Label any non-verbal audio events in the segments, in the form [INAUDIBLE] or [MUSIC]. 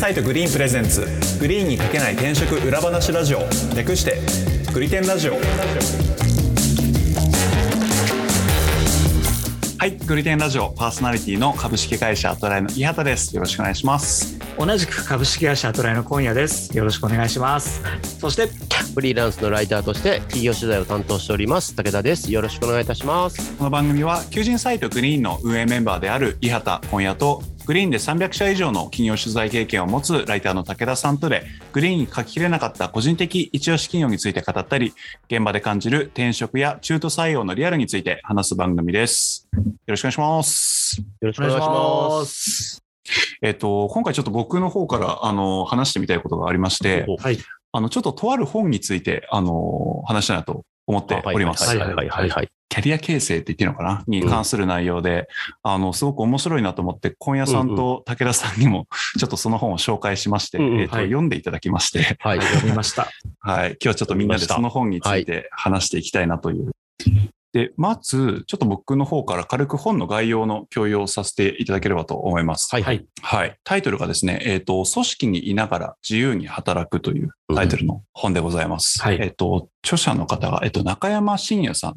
サイトグリーンプレゼンツ。グリーンに書けない転職裏話ラジオ。略してグリテンラジオ。はいグリテンラジオパーソナリティの株式会社アトラエの伊畑です。よろしくお願いします。同じく株式会社アトラエの今夜です。よろしくお願いします。そしてフリーランスのライターとして企業取材を担当しております武田です。よろしくお願いいたします。この番組は求人サイトグリーンの運営メンバーである伊畑今夜とグリーンで300社以上の企業取材経験を持つライターの武田さんとでグリーンに書ききれなかった個人的一押し企業について語ったり現場で感じる転職や中途採用のリアルについて話す番組です。よろしくお願いします。よろしくお願いします。えっと今回ちょっと僕の方からあの話してみたいことがありましてはい。あのちょっととある本についてあの話したいなと思っております。はいはいはいはい。はいキャリア形成って言っていいのかな？に関する内容で、あの、すごく面白いなと思って、今夜さんと武田さんにも、[LAUGHS] ちょっとその本を紹介しまして、うんうんえっと、はい。読んでいただきまして、はい読みました。[LAUGHS] はい。今日はちょっとみんなでその本について話していきたいなという。で、まず、ちょっと僕の方から軽く本の概要の共有をさせていただければと思います。はいはいはい。タイトルがですね、えっ、と、組織にいながら自由に働くというタイトルの本でございます。はいえっ、と、著者の方が、えっ、と、中山信也さん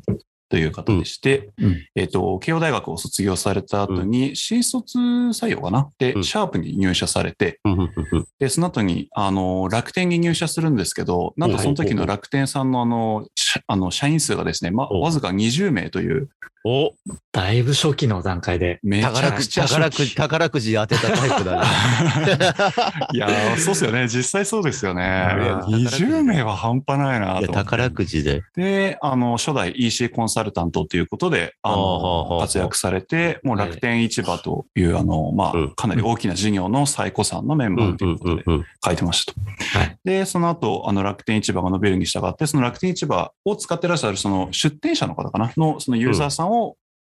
という方でして、うん。えっ、と、慶応大学を卒業された後に、新卒採用かな？で、うん。シャープに入社されて、うんうんうんで、その後に、あの、楽天に入社するんですけど、なんとその時の楽天さんのあの、社あの社員数がですね、ま、おわずか20名という、おだいぶ初期の段階で。めちゃ宝くちゃ宝くじ宝くじ当てたタイプだね [LAUGHS] いやー、そうですよね。実際そうですよね。いや20名は半端ないないと思って。や宝くじで。で、あの、初代 EC コンサルタントということで、あの、あ活躍されて、もう楽天市場という、あの、まうん。あ、かなり大きな事業の最古参のメンバーということでうん書いてましたと。はい。で、その後、あの、楽天市場が伸びるに従って、その楽天市場を使ってらっしゃる、その出店者の方かな？の、そのユーザーさんを、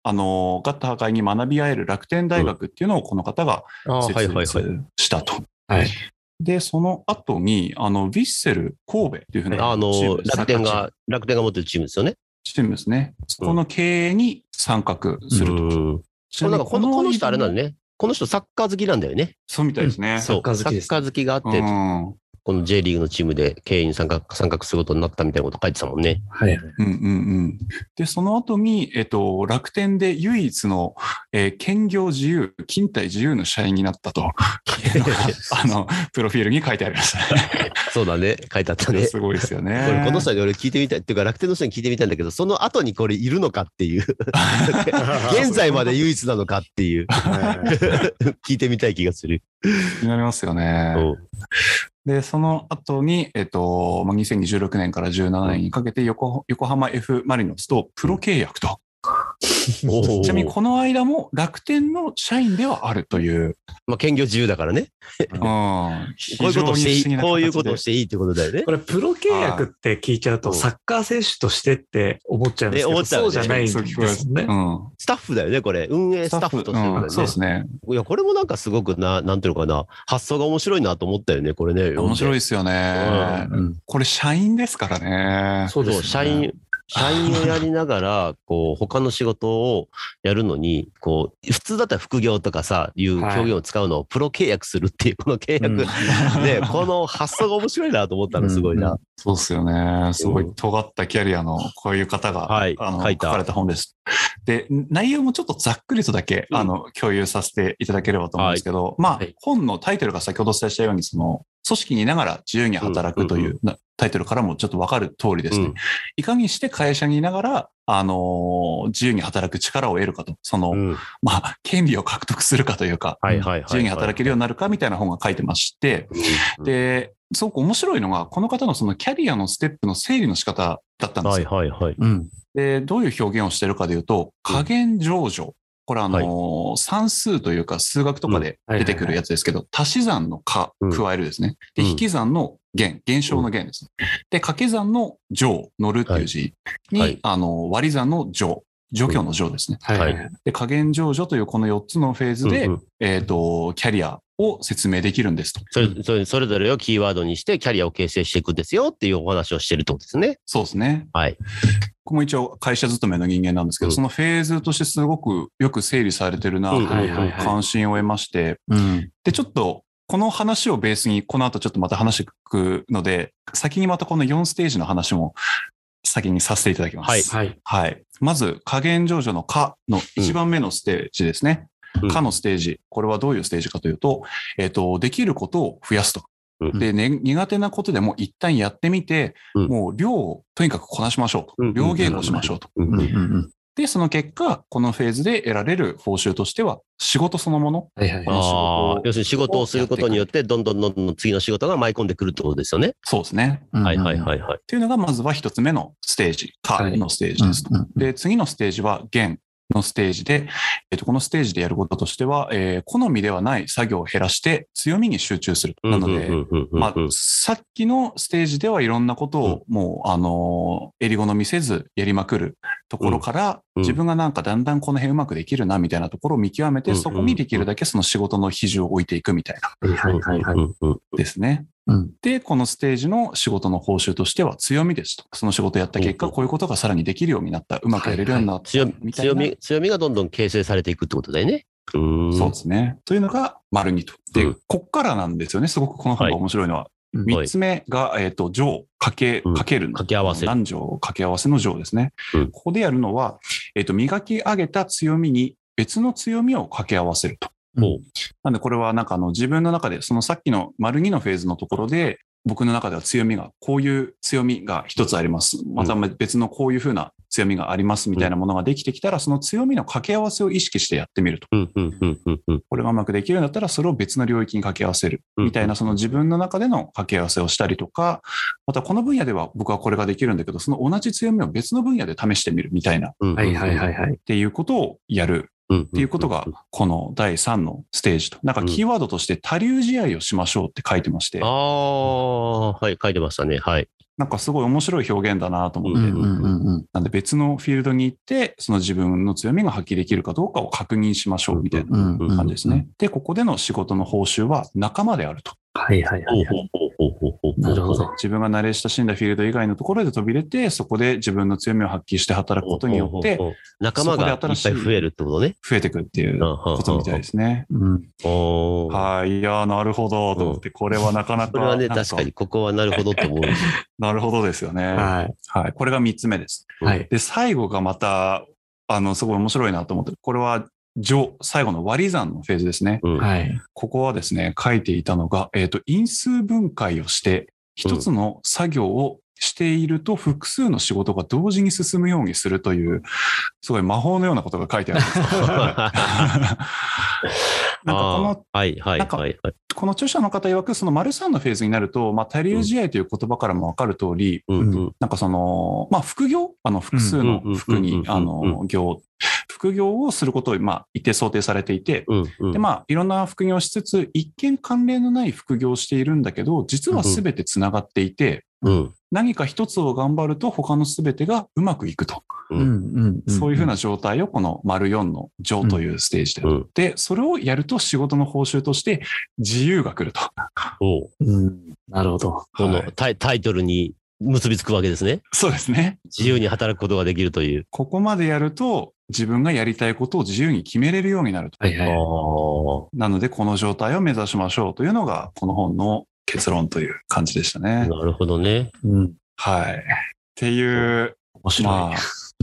あの、ガッタ破壊に学び合える楽天大学っていうのをこの方があーはいはいはい。設立したと。はい。で、その後に、あの、ヴィッセル神戸っていうふうなあの楽天が楽天が持ってるチームですよね。チームですね。そこの経営に参画すると。うん。このなんかこのこの人あれなんね。だね。この人サッカー好きなんだよね。そうみたいですね。サッカー好きですサッカー好きがあって。うんこの J リーグのチームで経営に参画参画することになったみたいなこと書いてたもんね。はいうんうんうん。で、その後に、えっと、楽天で唯一の、えー兼業自由、勤怠自由の社員になったと、[LAUGHS] あの、プロフィールに書いてありましたね。そうだね、書いてあったね。すごいですよね。これこの人に俺聞いてみたいっていうか楽天の人に聞いてみたいんだけどその後にこれいるのかっていう [LAUGHS] 現在まで唯一なのかっていう [LAUGHS] 聞いてみたい気がする。気になりますよね。で、その後に、えっと、まあ、2026年から17年にかけて横、横浜 F・ マリノスとプロ契約と。[LAUGHS] ちなみにこの間も楽天の社員ではあるという。まあ兼業自由だからね。うん、[LAUGHS] こういうことをしていい、こういうことをしていいってことだよねこ。れプロ契約って聞いちゃうとうんサッカー選手としてって思っちゃうんですけどそうじゃないんですねうん。スタッフだよね、これ。運営スタッフとしてるからうんそうですね。ね。いや、これもなんかすごくな、なんていうのかな、発想が面白いなと思ったよね、これね。面白いい。ですよね。うんこれ社員ですからね。そう、そうですね社員、社員をやりながら、こう、他の仕事をやるのに、こう、普通だったら副業とかさ、いう表現を使うのをプロ契約するっていう、この契約。うん。ね、この発想が面白いなと思ったの、すごいな。そうですよね。すごい尖ったキャリアのこういう方が、はい。あの書書かれた本です。で、内容もちょっとざっくりとだけ、うん。あの共有させていただければと思うんですけど、まあ、はい。本のタイトルが先ほどお伝えしたように、その、組織にいながら自由に働くというなタイトルからもちょっとわかる通りですね、うんいかにして会社にいながら、あのー自由に働く力を得るかと、その、うんまあ、権利を獲得するかというか。自由に働けるようになるかみたいな本が書いてまして、うんで、すごく面白いのが、この方のそのキャリアのステップの整理の仕方だったんですはいよ。はいはい。うんで、どういう表現をしてるかでいうと、加減上場。これあのー算数というか数学とかで出てくるやつですけど、足し算の加、加えるですね。で、うん。引き算の減、減少の減ですね。で、掛け算の乗、乗るっていう字に、はい。あの、割り算の乗、状況の乗ですね。はいはいで、加減上場というこの4つのフェーズで、うんうんえっ、と、キャリアを説明できるんですと。それそれそれぞれをキーワードにしてキャリアを形成していくんですよっていうお話をしてるってことですね。そうですね。はい。僕も一応会社勤めの人間なんですけど、うんそのフェーズとしてすごくよく整理されてるなと関心を得まして、うんで、ちょっとこの話をベースにこの後ちょっとまた話していくので、先にまたこの4ステージの話も先にさせていただきます。はい。はい。まず、加減上場のかの1番目のステージですね。うんかのステージ。これはどういうステージかというと、えっ、と、できることを増やすと。うんで、ね、苦手なことでも一旦やってみて、うんもう量をとにかくこなしましょうと。うん量言語しましょうと。で、その結果、このフェーズで得られる報酬としては、仕事そのもの。はいはいこ。の仕事あ要するに仕事をすることによって、どんどんどんどん次の仕事が舞い込んでくるってことですよね。そうですね。はいはいい。はいはい。っていうのが、まずは一つ目のステージ、かのステージですと。うんうんで、次のステージは、弦のステージで、えっと、このステージでやることとしては、えー好みではない作業を減らして強みに集中する。なので、まあ、さっきのステージではいろんなことをもう、あのー、襟好みせずやりまくるところから、うん自分がなんかだんだんこの辺うまくできるなみたいなところを見極めて、うんそこにできるだけその仕事の比重を置いていくみたいなはいはいはいはい。ですね。うん。で、このステージの仕事の報酬としては強みですと。その仕事をやった結果、うんこういうことがさらにできるようになった、うまくやれるようになった、強みみたいな。強み、強みがどんどん形成されていくってことだよね。うーん。そうですね。というのが、丸二と。で、うんこっからなんですよね。すごくこの本が面白いのは。うん三つ目が、えっ、と、乗、かけ、うんかけるの。掛け合わせ男女掛け合わせの乗ですね。うんここでやるのは、えっ、と、磨き上げた強みに別の強みを掛け合わせると。ほうなんでこれはなんかあの自分の中で、そのさっきの丸2のフェーズのところで、僕の中では強みが、こういう強みが一つあります。また別のこういうふうな強みがありますみたいなものができてきたら、その強みの掛け合わせを意識してやってみると。うんうんうんうんうん。これがうまくできるんだったら、それを別の領域に掛け合わせる。みたいな、その自分の中での掛け合わせをしたりとか、またこの分野では僕はこれができるんだけど、その同じ強みを別の分野で試してみるみたいな、っうんはいはいはいはい。ていうことをやるうん。っっていうことが、この第3のステージと。なんかキーワードとして多流試合をしましょうって書いてましてあ、あ、はい、書いてましたね。はい。なんかすごい面白い表現だなと思って、なんで別のフィールドに行って、その自分の強みが発揮できるかどうかを確認しましょうみたいな感じですね。で、ここでの仕事の報酬は仲間であると。はいはいはいはい。なるほど。自分が慣れ親しんだフィールド以外のところで飛び出て、そこで自分の強みを発揮して働くことによって仲間がいっぱい増えるってことね。増えてくっていうことみたいですね。うん。はい。いやーなるほど。と思って、これはなかなか。これはね、確かに、ここはなるほどと思う。[LAUGHS] なるほどですよね。はい。はい。これが3つ目です。はい。で、最後がまた、あの、すごい面白いなと思って、これは、序、最後の割り算のフェーズですね。うんはい。ここはですね、書いていたのが、えっ、と、因数分解をして、一つの作業をしていると複数の仕事が同時に進むようにするという、すごい魔法のようなことが書いてあるんですよ。なんかこのはいはいはいはい。この著者の方曰く、その丸3のフェーズになると、まあ、多流試合という言葉からもわかる通り、うんうん。なんかその、まあ、副業あの、複数の服に、あの、業、副業をすることを、まあ、一定想定されていて、で、まあ、いろんな副業をしつつ、一見関連のない副業をしているんだけど、実は全て繋がっていて、うん何か一つを頑張ると他の全てがうまくいくと。うんんうんそういうふうな状態をこの丸4の上というステージで。うんで、それをやると仕事の報酬として自由が来ると。おううん。なるほど。このはいタイタイトルに結びつくわけですね。そうですね。自由に働くことができるという。ここまでやると自分がやりたいことを自由に決めれるようになると。はいはい。なので、この状態を目指しましょうというのが、この本の結論という感じでしたね。なるほどね。うん。はい。っていう、面白い。まあ、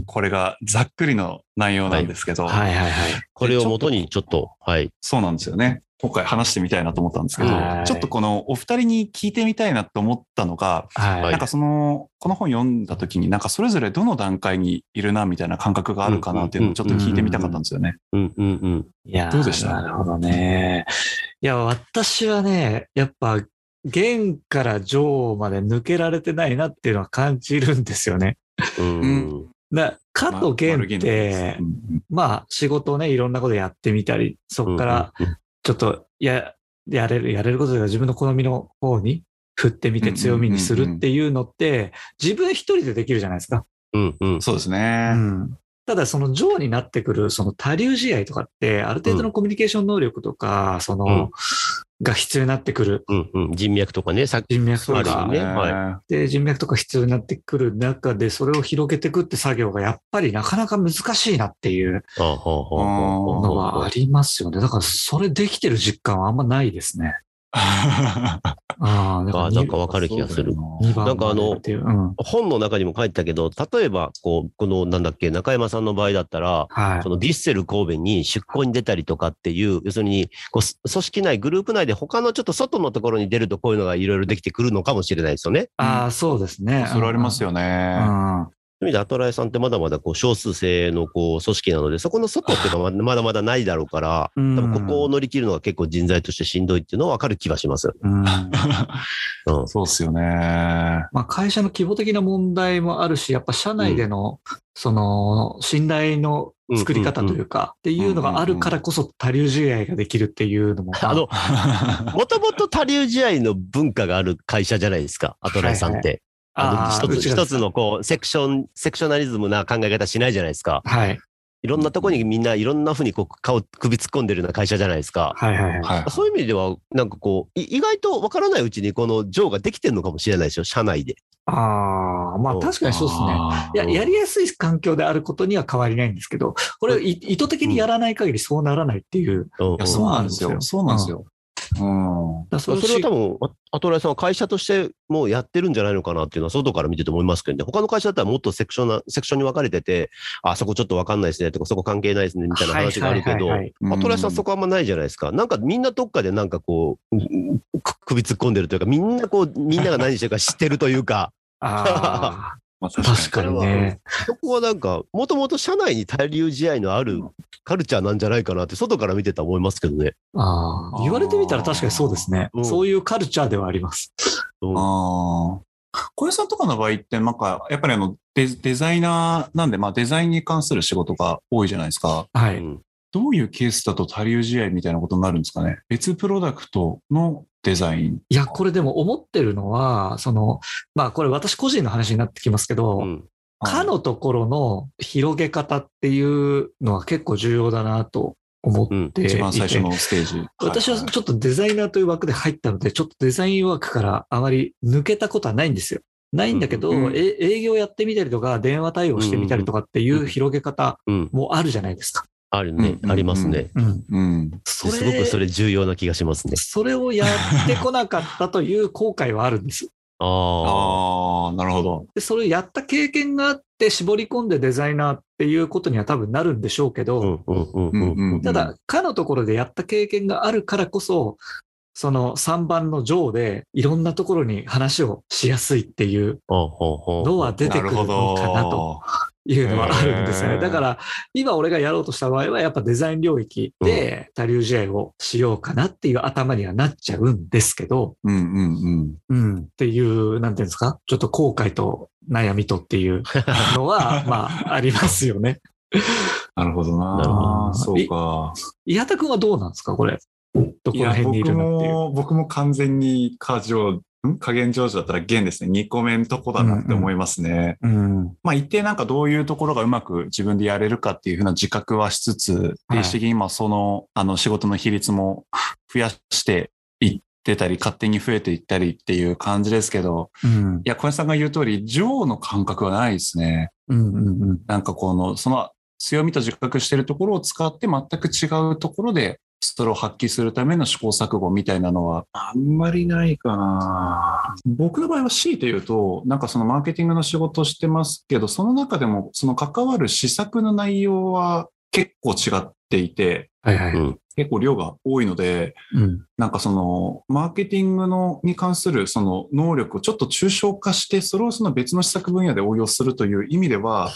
これがざっくりの内容なんですけど、はいはいはい。これをもとにちょっと、はい。そうなんですよね。今回話してみたいなと思ったんですけどは、いちょっとこのお二人に聞いてみたいなと思ったのが、はい。なんかその、この本読んだ時になんかそれぞれどの段階にいるなみたいな感覚があるかなっていうのをちょっと聞いてみたかったんですよね。うんうんうん。いやーどうでした？なるほどね。いや、私はね、やっぱ、弦から上まで抜けられてないなっていうのは感じるんですよね。うんな、かと弦まあってう、んまあ仕事をね、いろんなことやってみたり、そこからうんちょっと、や、やれる、やれることが自分の好みの方に振ってみて強みにするっていうのって、自分一人でできるじゃないですか。うんうん。そうですうね。んただその上になってくるその多流試合とかって、ある程度のコミュニケーション能力とか、その、うんが必要になってくる。うんうん。人脈とかね、さっき。人脈とあかねはで、人脈とか必要になってくる中で、それを広げていくって作業がやっぱりなかなか難しいなっていうのはありますよね。だからそれできてる実感はあんまないですね。あなんかわかる気がする。2番なんかあの。本の中にも書いてたけど、例えば、こう、この、なんだっけ、中山さんの場合だったら、はいそ。のディッセル神戸に出向に出たりとかっていう、要するに、こう、す組織内、グループ内で他のちょっと外のところに出るとこういうのがいろいろできてくるのかもしれないですよね。ああ、そうですね。それありますよ。よね。うん。そういう意味で、アトラエさんってまだまだこう少数制のこう組織なので、そこの外っていうのはまだまだないだろうから、うん多分ここを乗り切るのが結構人材としてしんどいっていうのは分かる気はします。うん [LAUGHS] うん。そうっすよね。まあ、会社の規模的な問題もあるし、やっぱ社内での、その、信頼の作り方というか、っていうのがあるからこそ多流試合ができるっていうのも、[LAUGHS] あの、もともと多流試合の文化がある会社じゃないですか、アトラエさんって。ああーの一つ、一つのこう、セクション、セクショナリズムな考え方しないじゃないですか。はい。いろんなとこにみんないろんなふうにこう顔首突っ込んでるような会社じゃないですか。はいはいはい。はい。そういう意味では、なんかこう、い意外とわからないうちにこのジョーができてるのかもしれないですよ、社内で。ああ、まあうん確かにそうですね。いや、やりやすい環境であることには変わりないんですけど、これ意図的にやらない限りそうならないっていう。うんいや、そうなんですよ。そうなんですよ。うん。だからそれは多分、あアトライさんは会社としてもうやってるんじゃないのかなっていうのは、外から見てて思いますけどね。他の会社だったらもっとセクションな、セクションに分かれてて、あそこちょっと分かんないですねとか、そこ関係ないですねみたいな話があるけど、アトライさんそこあんまないじゃないですか。なんかみんなどっかでなんかこう、首突っ込んでるというか、みんなこう、みんなが何してるか知ってるというか、あまあ、あ、確かにね。そこはなんか、もともと社内に対流試合のあるカルチャーなんじゃないかなって、外から見てたら思いますけどね。ああ、言われてみたら確かにそうですね。うんそういうカルチャーではあります。うんああ。小江さんとかの場合って、なんか、やっぱりあのデ、デザイナーなんで、まあデザインに関する仕事が多いじゃないですか。はい。うんどういうケースだと多流試合みたいなことになるんですかね別プロダクトのデザイン。いや、これでも思ってるのは、その、まあこれ私個人の話になってきますけど、うんかのところの広げ方っていうのは結構重要だなと思っていて、一番最初のステージ。私はちょっとデザイナーという枠で入ったので、ちょっとデザインワークからあまり抜けたことはないんですよ。ないんだけど、うんえ営業やってみたりとか、電話対応してみたりとかっていう広げ方うん。もあるじゃないですか。あるね。うんありますね。うん。うん。そすごくそれ重要な気がしますね。それをやってこなかったという後悔はあるんです。ああ。なるほど。で、それをやった経験があって絞り込んでデザイナーっていうことには多分なるんでしょうけど、うんうんうんうんううんん。ただ、かのところでやった経験があるからこそ、その3番の上でいろんなところに話をしやすいっていうのは出てくるのかなとど。いうのはあるんですよね。だから、今俺がやろうとした場合はやっぱデザイン領域で多流試合をしようかなっていう頭にはなっちゃうんですけど、うんうんうん。うん、っていう、なんていうんですか、ちょっと後悔と悩みとっていうのは、[LAUGHS] まあ、ありますよね。なるほどな。なるほどそうか。伊畑君はどうなんですか、これ。どこら辺にいるのっていう。も、僕も完全に過剰、ん加減上手だったら減ですね。2個目のとこだなって思いますね。うん。まあ一定なんかどういうところがうまく自分でやれるかっていうふうな自覚はしつつ、はい定期的に今その、[LAUGHS] あの仕事の比率も増やしていってたり、勝手に増えていったりっていう感じですけど、うん。いや、小林さんが言う通り、上の感覚はないですね。うん。うん。なんかこの、その強みと自覚してるところを使って全く違うところで、それを発揮するための試行錯誤みたいなのは、あんまりないかな。僕の場合は強いて言うと、なんかそのマーケティングの仕事をしてますけど、その中でもその関わる施策の内容は結構違っていて、はいはい。うん結構量が多いので、うん。なんかその、マーケティングのに関するその能力をちょっと抽象化して、それをその別の施策分野で応用するという意味では、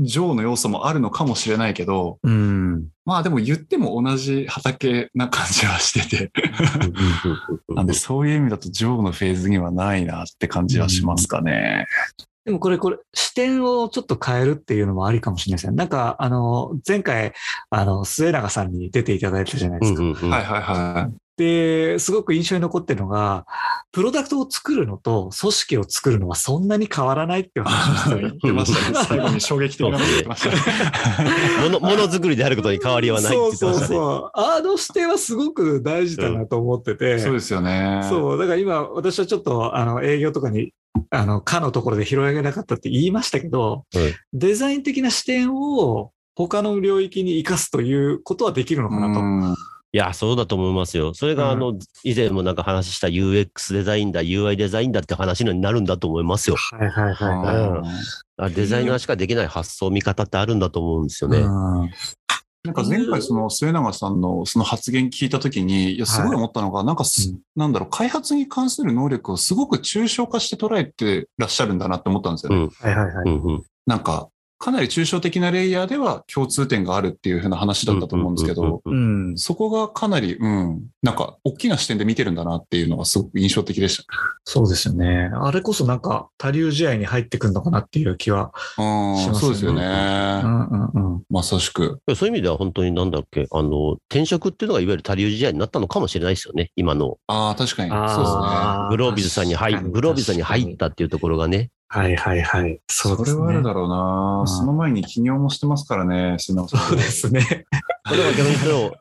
上の要素もあるのかもしれないけど、うん。まあでも言っても同じ畑な感じはしてて、なんでそういう意味だと上のフェーズにはないなって感じはしますかね。でもこれ、これ、視点をちょっと変えるっていうのもありかもしれないですね。なんか、あの、前回、あの、末永さんに出ていただいたじゃないですか。はいはいはい。で、すごく印象に残ってるのが、プロダクトを作るのと組織を作るのはそんなに変わらないっていう話をして言ってましたね。最後に衝撃的なこと言ってましたね。[LAUGHS] もの、ものづくりであることに変わりはないって言ってましたね。そうそうそう。あの視点はすごく大事だなと思ってて。そうですよね。そう。だから今、私はちょっと、あの、営業とかに、あの、かのところで拾い上げなかったって言いましたけど、はいデザイン的な視点を他の領域に生かすということはできるのかなと。うんいや、そうだと思いますよ。それが、あの、以前もなんか話した UX デザインだ、UI デザインだって話になるんだと思いますよ。はいはいはあデザイナーしかできない発想、見方ってあるんだと思うんですよね。うんなんか前回その末永さんのその発言聞いたときに、いや、すごい思ったのが、なんかす、うんなんだろう、開発に関する能力をすごく抽象化して捉えてらっしゃるんだなって思ったんですよね。うんはいはいはい。うんうんなんか、かなり抽象的なレイヤーでは共通点があるっていう風な話だったと思うんですけど。そこがかなり、うん、なんか、大きな視点で見てるんだなっていうのがすごく印象的でした。そうですよね。あれこそなんか、多流試合に入ってくるのかなっていう気は。うん、しますよねそうですようね。んうんうん。まさしく。そういう意味では本当になんだっけ、あの、転職っていうのがいわゆる多流試合になったのかもしれないですよね、今の。ああ、確かに。そうですね。グロービズさんに入、グロービズさんに入ったっていうところがね。はいはいはい。そうですね。それはあるだろうな、うんその前に起業もしてますからね。そうですね。だから逆に言うと、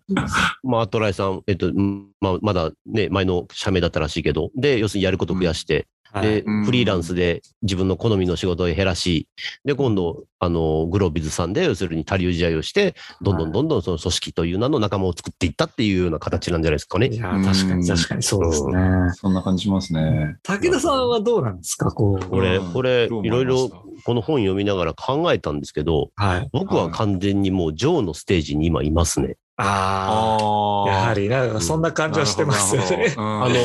まあ、トライさん、えっと、うんまあ、まだね、前の社名だったらしいけど、で、要するにやることを増やして、で、うんフリーランスで自分の好みの仕事を減らし、で、今度、あの、グロービズさんで、要するに多流試合をして、どんどんどんどんその組織という名の仲間を作っていったっていうような形なんじゃないですかねい。や、確かに確かにそうですね。そんな感じしますね。武田さんはどうなんですか？こう。これ、うんこれ、いろいろこの本読みながら考えたんですけど、はい。僕は完全にもうジョーのステージに今いますね。ああ。あやはり、なんかそんな感じはしてますよね。あ [LAUGHS] あの、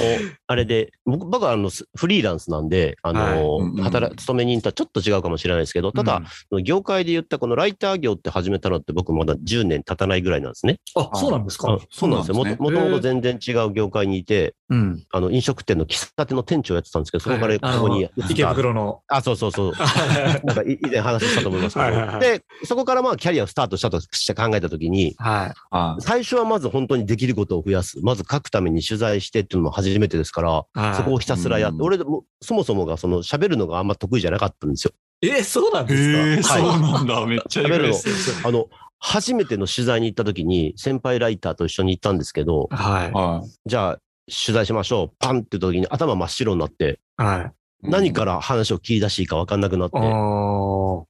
あれで、僕、僕はあの、スフリーランスなんで、あの、はいうんうん働、勤め人とはちょっと違うかもしれないですけど、ただ、業界で言ったこのライター業って始めたのって僕まだ10年経たないぐらいなんですね。あ、そうなんですあかそうなんですよ。もともともと全然違う業界にいて、うん。あの、飲食店の喫茶店の店長をやってたんですけど、そこからここに池袋の。あ、そうそうそう。[LAUGHS] なんかい以前話したと思いますけど。はいはいはいで、そこからまあキャリアをスタートしたとして考えたときに、はい。あ最初はまず本当にできることを増やす。まず書くために取材してっていうのも初めてですから、はいそこをひたすらやって、うん俺でも、そもそもがその喋るのがあんま得意じゃなかったんですよ。え、そうなんですか？へえ、そうはいなんだ。めっちゃ意外です。あの、初めての取材に行った時に先輩ライターと一緒に行ったんですけど、はい。はじゃあ取材しましょう。パンって言った時に頭真っ白になって、はい。い。何から話を切り出していいか分かんなくなってあ。あ。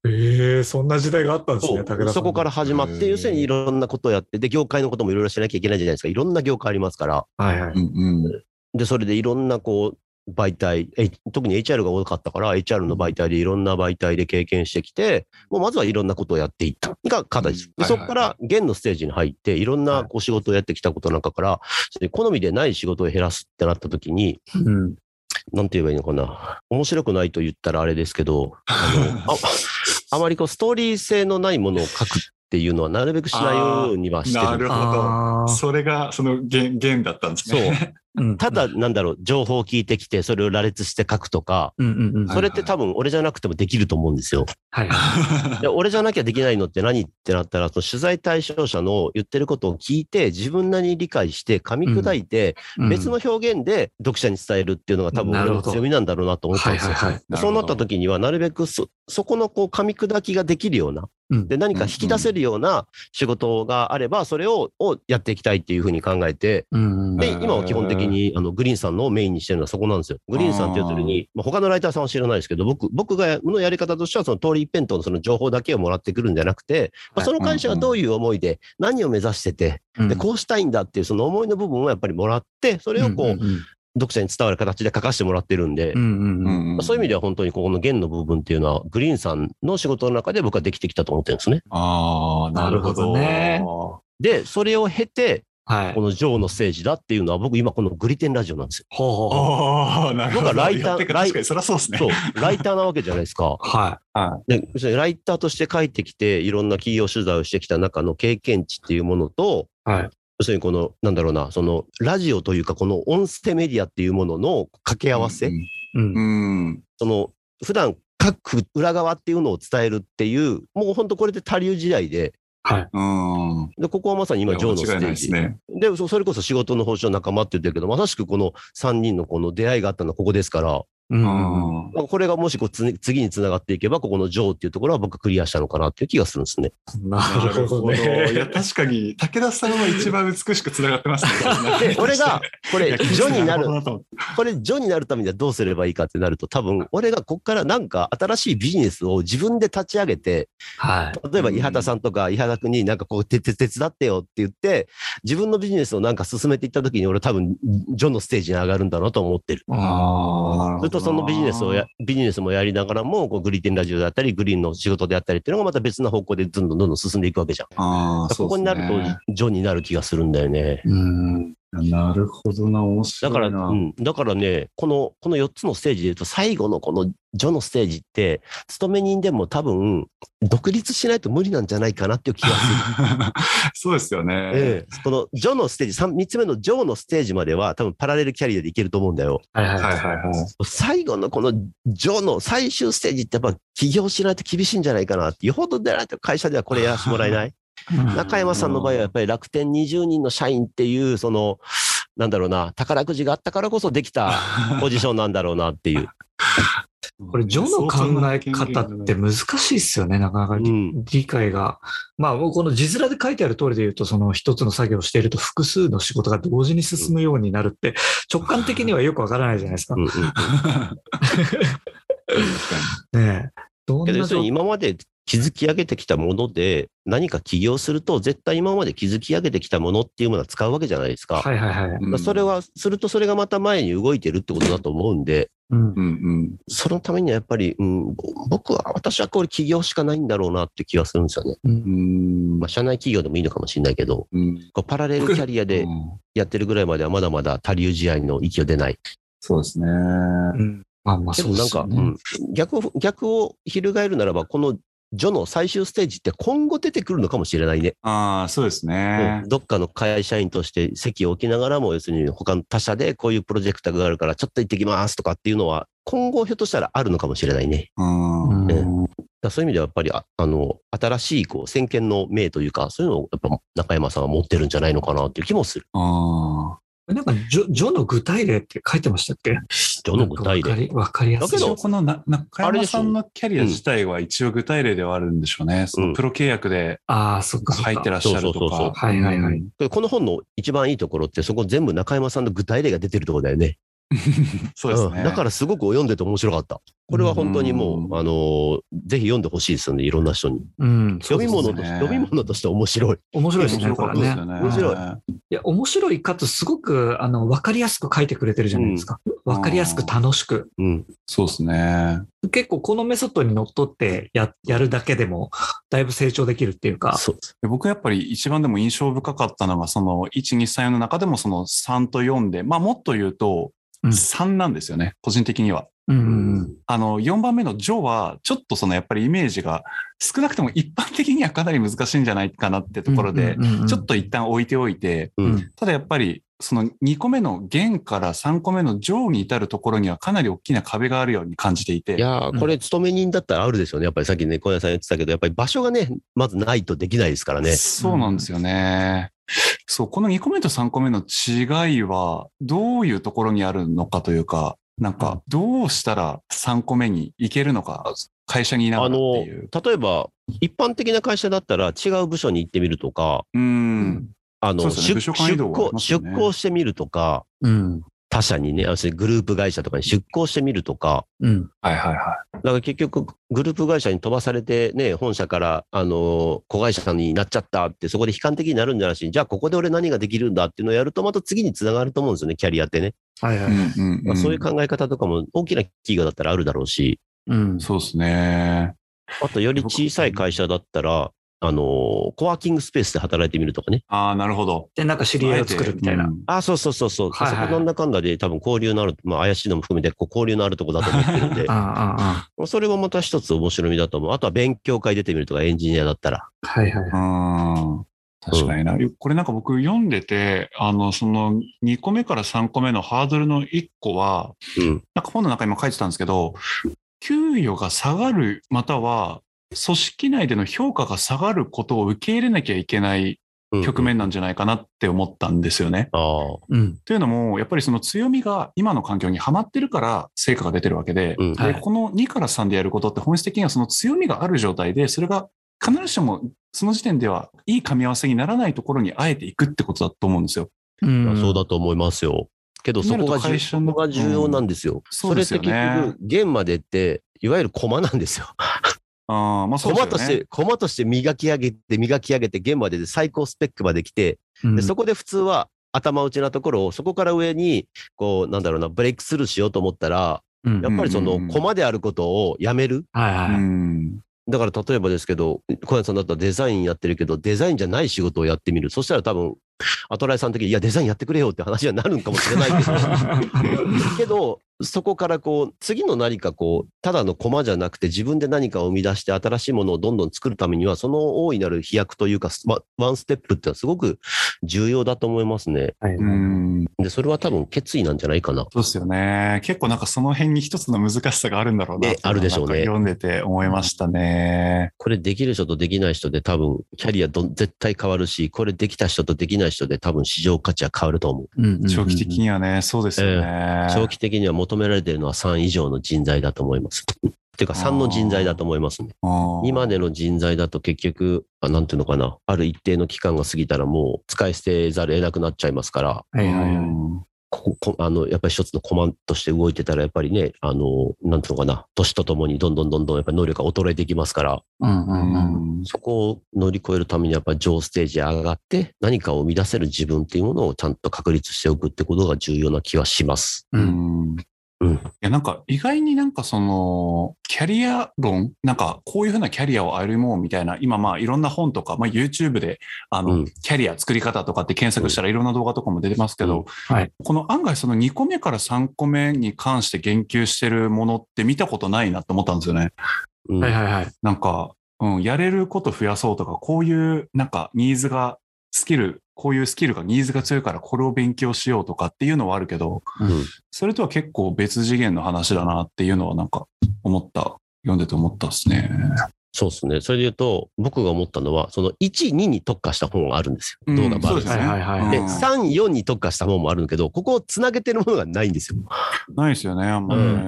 ええ、そんな時代があったんですね、武田。そこから始まって、要するにいろんなことをやって、で、業界のこともいろいろしなきゃいけないじゃないですか。いろんな業界ありますから。はいはい。うんうん。で、それでいろんなこう、媒体、え特に HR が多かったから、HR の媒体でいろんな媒体で経験してきて、もうまずはいろんなことをやっていったが形。で、うんはいはいそこから現のステージに入って、いろんなお仕事をやってきたことの中から、好みでない仕事を減らすってなった時に、うん。なんて言えばいいのかな。面白くないと言ったらあれですけど、あの、あ [LAUGHS] あまりこう、ストーリー性のないものを書くっていうのはなるべくしないようにはしてる。なるほあど。それが、その原、原だったんですね。ーただ、なんだろう、情報を聞いてきて、それを羅列して書くとか、それって多分俺じゃなくてもできると思うんですよ。はい。で俺じゃなきゃできないのって何ってなったら、その取材対象者の言ってることを聞いて、自分なりに理解して、噛み砕いて、別の表現で読者に伝えるっていうのが多分俺の強みなんだろうなと思ったんですよ。はいはいはい。そうなった時には、なるべくそ、そこのこう噛み砕きができるような、うんで、何か引き出せるような仕事があれば、それををやっていきたいっていうふうに考えて、うんで、今は基本的に、あの、グリーンさんのメインにしてるのはそこなんですよ。グリーンさんって要するに、まあ、他のライターさんは知らないですけど、僕、僕が、のやり方としては、その通り一辺倒のその情報だけをもらってくるんじゃなくて、まあ、その会社がどういう思いで、何を目指してて、で、こうしたいんだっていうその思いの部分をやっぱりもらって、それをこう、読者に伝わる形で書かせてもらってるんで、うんうんうんまあそういう意味では本当にここの弦の部分っていうのは、グリーンさんの仕事の中で僕はできてきたと思ってるんですね。ああ、なるほど。なるで、それを経て、はいこ。のジョーのステージだっていうのは、僕今このグリテンラジオなんですよ。ほうほうなるほど。僕はライター確かに、そりゃそうですね。そう、ライターなわけじゃないですか。はで、要するにライターとして書いてきて、いろんな企業取材をしてきた中の経験値っていうものと、い。はい。要するにこの、なんだろうな、その、ラジオというか、この音声メディアっていうものの掛け合わせ、うんうん。うん。その、普段書く裏側っていうのを伝えるっていう、もう本当これで多流時代で、はい。うん。で、ここはまさに今、ジョーのステージ。ですね。で、そそれこそ仕事の報酬の仲間って言ってるけど、まさしくこの3人のこの出会いがあったのはここですから、うん。うんこれがもしこうつ次につながっていけば、ここのジョーっていうところは僕クリアしたのかなっていう気がするんですね。なるほどいや、ね。確かに、武田さんは一番美しく繋がってますね。[LAUGHS] で、俺が、これ、ジョになるこれ、ジョになるためにはどうすればいいかってなると、多分、俺がこっからなんか新しいビジネスを自分で立ち上げて、はい。例えば、うん伊畑さんとか伊畑君になんかこう、手手手伝ってよって言って、自分のビジネスをなんか進めていった時に、俺多分、ジョのステージに上がるんだなと思ってる。あそれとそのビジネスをや、ビジネスもやりながらも、こうグリーテンラジオだったり、グリーンの仕事であったりっていうのがまた別な方向でどんどんどんどん進んでいくわけじゃん。あーここになると、ジョになる気がするんだよね。うん。なるほどな、面白だから。うん、だからね、この、この4つのステージで言うと、最後のこのジョのステージって、勤め人でも多分、独立しないと無理なんじゃないかなっていう気がする。[LAUGHS] そうですよね。ええ、このジョのステージ、3, 三つ目のジョーのステージまでは、多分パラレルキャリアでいけると思うんだよ。はいはいはいはいはい。最後のこのジョの最終ステージってやっぱ起業しないと厳しいんじゃないかなって、よほどでないと会社ではこれやらせてもらえない？中山さんの場合はやっぱり楽天20人の社員っていう、その、なんだろうな、宝くじがあったからこそできたポジションなんだろうなっていう。[LAUGHS] これ、ジョの考え方って難しいですよね、なかなか理,、うん解が。まあ、この字面で書いてある通りで言うと、その一つの作業をしていると複数の仕事が同時に進むようになるって、直感的にはよくわからないじゃないですか。うんうん [LAUGHS] ねえ。どんけど要するに今まで築き上げてきたもので、何か起業すると、絶対今まで築き上げてきたものっていうものは使うわけじゃないですか。はいはいはい。まあそれは、するとそれがまた前に動いてるってことだと思うんで、うんうんうん。そのためにはやっぱり、うん、僕は、私はこれ起業しかないんだろうなって気がするんですよね。うんまあ、社内企業でもいいのかもしれないけど、うんこうパラレルキャリアでうんやってるぐらいまではまだまだ他流試合の域を出ない。そうですね。うんまあまあでもなんか、そうですよね。うん、逆を、逆を翻るならば、この序の最終ステージって今後出てくるのかもしれないね。ああ、そうですねうん。どっかの会社員として席を置きながらも、要するに他の他社でこういうプロジェクトがあるから、ちょっと行ってきますとかっていうのは、今後ひょっとしたらあるのかもしれないね。うんうんえだそういう意味ではやっぱり、ああの、新しいこう先見の明というか、そういうのをやっぱ中山さんは持ってるんじゃないのかなっていう気もする。あなんか、ジョ、ジョの具体例って書いてましたっけ？序の具体例。わかりわかりやすい。だけどこのな中山さんのキャリア自体は一応具体例ではあるんでしょうね。そのプロ契約でああ、そっかそっか。入ってらっしゃるとそうそうそうそうか。はいはいはいこの本の一番いいところって、そこ全部中山さんの具体例が出てるところだよね。[LAUGHS] そうですね。んだからすごく読んでて面白かった。これは本当にもう、うんあのーぜひ読んでほしいですよね、いろんな人に。うん。読み物と読み物として面白い。面白いですね、面白これね。面白いいや、面白いかつ、すごく、あの、わかりやすく書いてくれてるじゃないですか。わ、かりやすく楽しく。うん。そうですね。結構、このメソッドにのっとってや、やるだけでも、だいぶ成長できるっていうか。そう。で僕やっぱり一番でも印象深かったのが、その1、2、3、4の中でもその3と4で、まあもっと言うとうん3なんですよね、個人的には。うんうんあの、4番目のジョは、ちょっとそのやっぱりイメージが少なくとも一般的にはかなり難しいんじゃないかなってところで、うんうんうんうんちょっと一旦置いておいて、う。うんんただやっぱりその2個目の弦から3個目のジョに至るところにはかなり大きな壁があるように感じていて。いやーこれ、勤め人だったらあるでしょうね。やっぱりさっきね、小屋さん言ってたけど、やっぱり場所がね、まずないとできないですからね。そうなんですよね。そう、この2個目と3個目の違いは、どういうところにあるのかというか、なんか、どうしたら3個目に行けるのか、会社にいながあらっての、いう。例えば、一般的な会社だったら違う部署に行ってみるとか、うん。あの、ね部出向出向してみるとか、うん。他社にね、要するにグループ会社とかに出向してみるとか、うん。はいはいはだから結局、グループ会社に飛ばされて、ね、本社から、あの、子会社になっちゃったって、そこで悲観的になるんじゃなしに、じゃあここで俺何ができるんだっていうのをやると、また次につながると思うんですよね、キャリアってね。はいはい。まあ、そういう考え方とかも大きな企業だったらあるだろうし、うん。そうですね。あとより小さい会社だったら、あの、コワーキングスペースで働いてみるとかね。ああ、なるほど。で、なんか知り合いを作るみたいな。うんあ、そうそうそうそう。はいはいはいそこなんだかんだで多分交流のある、まあ怪しいのも含めてこう交流のあるとこだと思ってるんで [LAUGHS] あ、あ、ああ。それもまた一つ面白みだと思う。あとは勉強会出てみるとか、エンジニアだったら。はいはい。うん確かにな。これなんか僕読んでて、あの、その2個目から3個目のハードルの1個は、うん。なんか本の中にも書いてたんですけど、給与が下がる、または、組織内での評価が下がることを受け入れなきゃいけない局面なんじゃないかなって思ったんですよね。ああ。うん。というのも、やっぱりその強みが今の環境にはまってるから成果が出てるわけで、うんはいでこの2から3でやることって本質的にはその強みがある状態で、それが必ずしもその時点ではいい噛み合わせにならないところにあえていくってことだと思うんですよ。うんそうだと思いますよ。けどそこが重そ会社のこが重要なんですよ。そそうれって結局、現までって、いわゆる駒なんですよ。ああ、まあそうですよね。駒として、駒として磨き上げて、磨き上げて、現までで最高スペックまで来て、うんでそこで普通は頭打ちなところを、そこから上に、こう、なんだろうな、ブレイクスルーしようと思ったら、うんやっぱりその駒であることをやめる。はいはい。うん。だから例えばですけど、小谷さんだったらデザインやってるけど、デザインじゃない仕事をやってみる。そしたら多分、アトライさん的に、いや、デザインやってくれよって話になるんかもしれないけど、[LAUGHS] けど、そこからこう、次の何かこう、ただの駒じゃなくて自分で何かを生み出して新しいものをどんどん作るためには、その大いなる飛躍というか、ワワンステップってのはすごく重要だと思いますね。はいうん。で、それは多分決意なんじゃないかな。そうですよね。結構なんかその辺に一つの難しさがあるんだろうなってねあるでしょうね読んでて思いましたね。これできる人とできない人で多分、キャリアどん絶対変わるし、これできた人とできない人で多分市場価値は変わると思う。うんうんうん長期的にはね、そうですよね。長期的には求められているのは3以上の人材だと思います。っ [LAUGHS] ていうか3の人材だと思いますね。うん今での人材だと結局、あなんていうのかな、ある一定の期間が過ぎたらもう使い捨てざるを得なくなっちゃいますから、はいはいはい。ここあのやっぱり一つのコマとして動いてたら、やっぱりね、あの、なんていうのかな、年とともにどんどんどんどんやっぱり能力が衰えていきますから、うんううんうん。んそこを乗り越えるためにやっぱり上ステージへ上がって、何かを生み出せる自分っていうものをちゃんと確立しておくってことが重要な気はします。ううんんうんいや、なんか意外になんかその、キャリア論なんかこういうふうなキャリアを歩もうみたいな、今まあいろんな本とか、まあ YouTube で、あの、うんキャリア作り方とかって検索したらいろんな動画とかも出てますけど、はい。この案外その2個目から3個目に関して言及してるものって見たことないなと思ったんですよね。うんはいはいはい。なんか、うん、やれること増やそうとか、こういうなんかニーズが、スキル、こういうスキルがニーズが強いからこれを勉強しようとかっていうのはあるけど、うんそれとは結構別次元の話だなっていうのはなんか思った、読んでて思ったですね。そうですね。それで言うと、僕が思ったのは、その1、2に特化した本があるんですよ。動画もあるんですよ。はいはいはいで、うん3、4に特化した本もあるんだけど、ここをつなげてるものがないんですよ。ないですよね、あんまりね。うんうん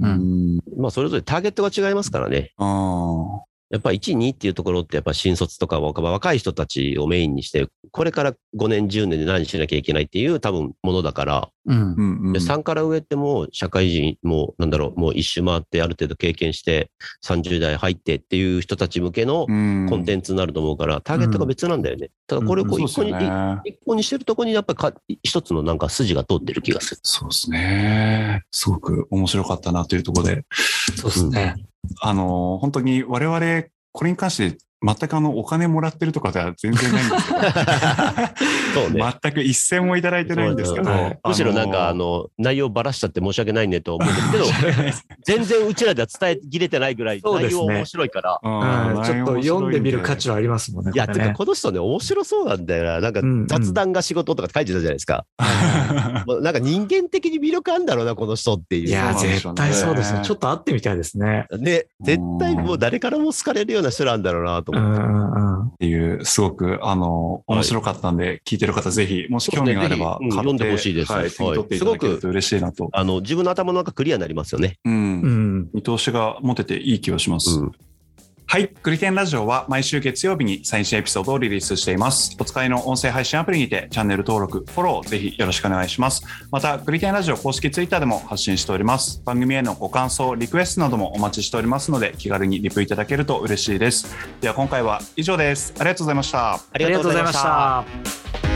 うんうんまあ、それぞれターゲットが違いますからね。あやっぱ1、2っていうところって、やっぱ新卒とか若い人たちをメインにして、これから5年、10年で何しなきゃいけないっていう多分ものだから、うんーうんうんで3から上ってもう社会人、もうなんだろう、もう一周回ってある程度経験して、30代入ってっていう人たち向けのうんコンテンツになると思うから、ターゲットが別なんだよね。ただこれを一個に。一個にしてるとこにやっぱりか一つのなんか筋が通ってる気がする。そうですね。すごく面白かったなというところで、そうですね。あの、本当に我々、これに関して全くあの、お金もらってるとかでは全然ないんですけど、[LAUGHS] そうね。全く一銭もいただいてないんですけど、そうはいむしろなんか、あの、内容ばらしちゃって申し訳ないねと思うんですけど、[LAUGHS] 全然うちらでは伝えきれてないぐらい、内容面白いから。うんちょっと読んでみる価値は。はありますもんね。いや、てかこの人ね、面白そうなんだよな。なんか雑談が仕事とか書いてたじゃないですか。[LAUGHS] もうなんか人間的に魅力あるんだろうな、この人っていう。いや、絶対そうですね。ちょっと会ってみたいですね。ね、絶対もう誰からも好かれるような人なんだろうなと思って。っていう、すごく、あの、面白かったんで、聞いてる方ぜひ、もし興味があれば買って読んでほしいですはい、手に取っていただけると嬉しいなと。あの、自分の頭の中クリアになりますよね。うんう。ん。見通しが持てていい気がします。うんはい。グリテンラジオは毎週月曜日に最新エピソードをリリースしています。お使いの音声配信アプリにてチャンネル登録、フォローぜひよろしくお願いします。また、グリテンラジオ公式ツイッターでも発信しております。番組へのご感想、リクエストなどもお待ちしておりますので、気軽にリプいただけると嬉しいです。では今回は以上です。ありがとうございました。あありがとうございました。